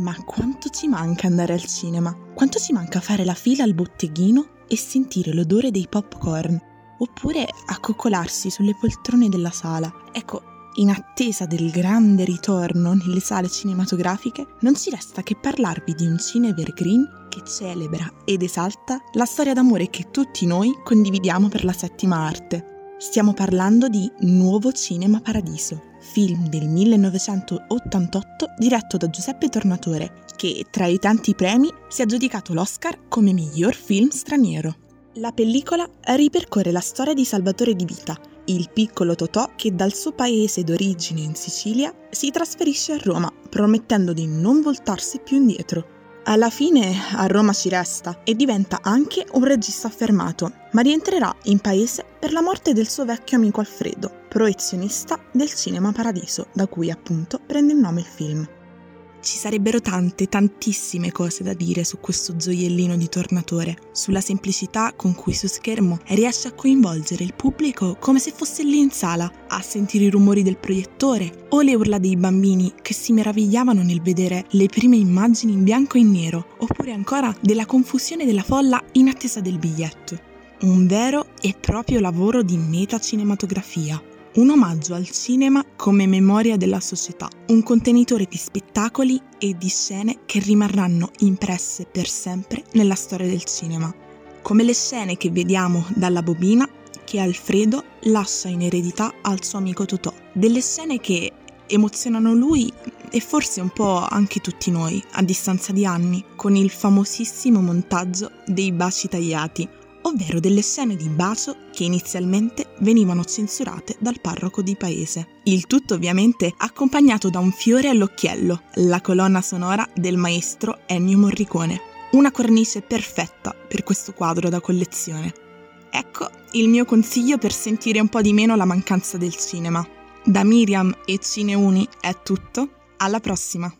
Ma quanto ci manca andare al cinema? Quanto ci manca fare la fila al botteghino e sentire l'odore dei popcorn? Oppure accoccolarsi sulle poltrone della sala? Ecco, in attesa del grande ritorno nelle sale cinematografiche, non ci resta che parlarvi di un cine evergreen che celebra ed esalta la storia d'amore che tutti noi condividiamo per la settima arte. Stiamo parlando di Nuovo Cinema Paradiso, film del 1988 diretto da Giuseppe Tornatore, che tra i tanti premi si è aggiudicato l'Oscar come miglior film straniero. La pellicola ripercorre la storia di Salvatore Di Vita, il piccolo Totò che dal suo paese d'origine in Sicilia si trasferisce a Roma, promettendo di non voltarsi più indietro. Alla fine a Roma ci resta e diventa anche un regista affermato, ma rientrerà in paese per la morte del suo vecchio amico Alfredo, proezionista del Cinema Paradiso, da cui appunto prende il nome il film. Ci sarebbero tante, tantissime cose da dire su questo gioiellino di tornatore, sulla semplicità con cui su schermo riesce a coinvolgere il pubblico come se fosse lì in sala, a sentire i rumori del proiettore o le urla dei bambini che si meravigliavano nel vedere le prime immagini in bianco e nero, oppure ancora della confusione della folla in attesa del biglietto. Un vero e proprio lavoro di metacinematografia un omaggio al cinema come memoria della società, un contenitore di spettacoli e di scene che rimarranno impresse per sempre nella storia del cinema, come le scene che vediamo dalla bobina che Alfredo lascia in eredità al suo amico Totò, delle scene che emozionano lui e forse un po' anche tutti noi a distanza di anni, con il famosissimo montaggio dei baci tagliati, ovvero delle scene di bacio che inizialmente venivano censurate dal parroco di paese. Il tutto ovviamente accompagnato da un fiore all'occhiello, la colonna sonora del maestro Ennio Morricone. Una cornice perfetta per questo quadro da collezione. Ecco il mio consiglio per sentire un po' di meno la mancanza del cinema. Da Miriam e Cineuni è tutto, alla prossima!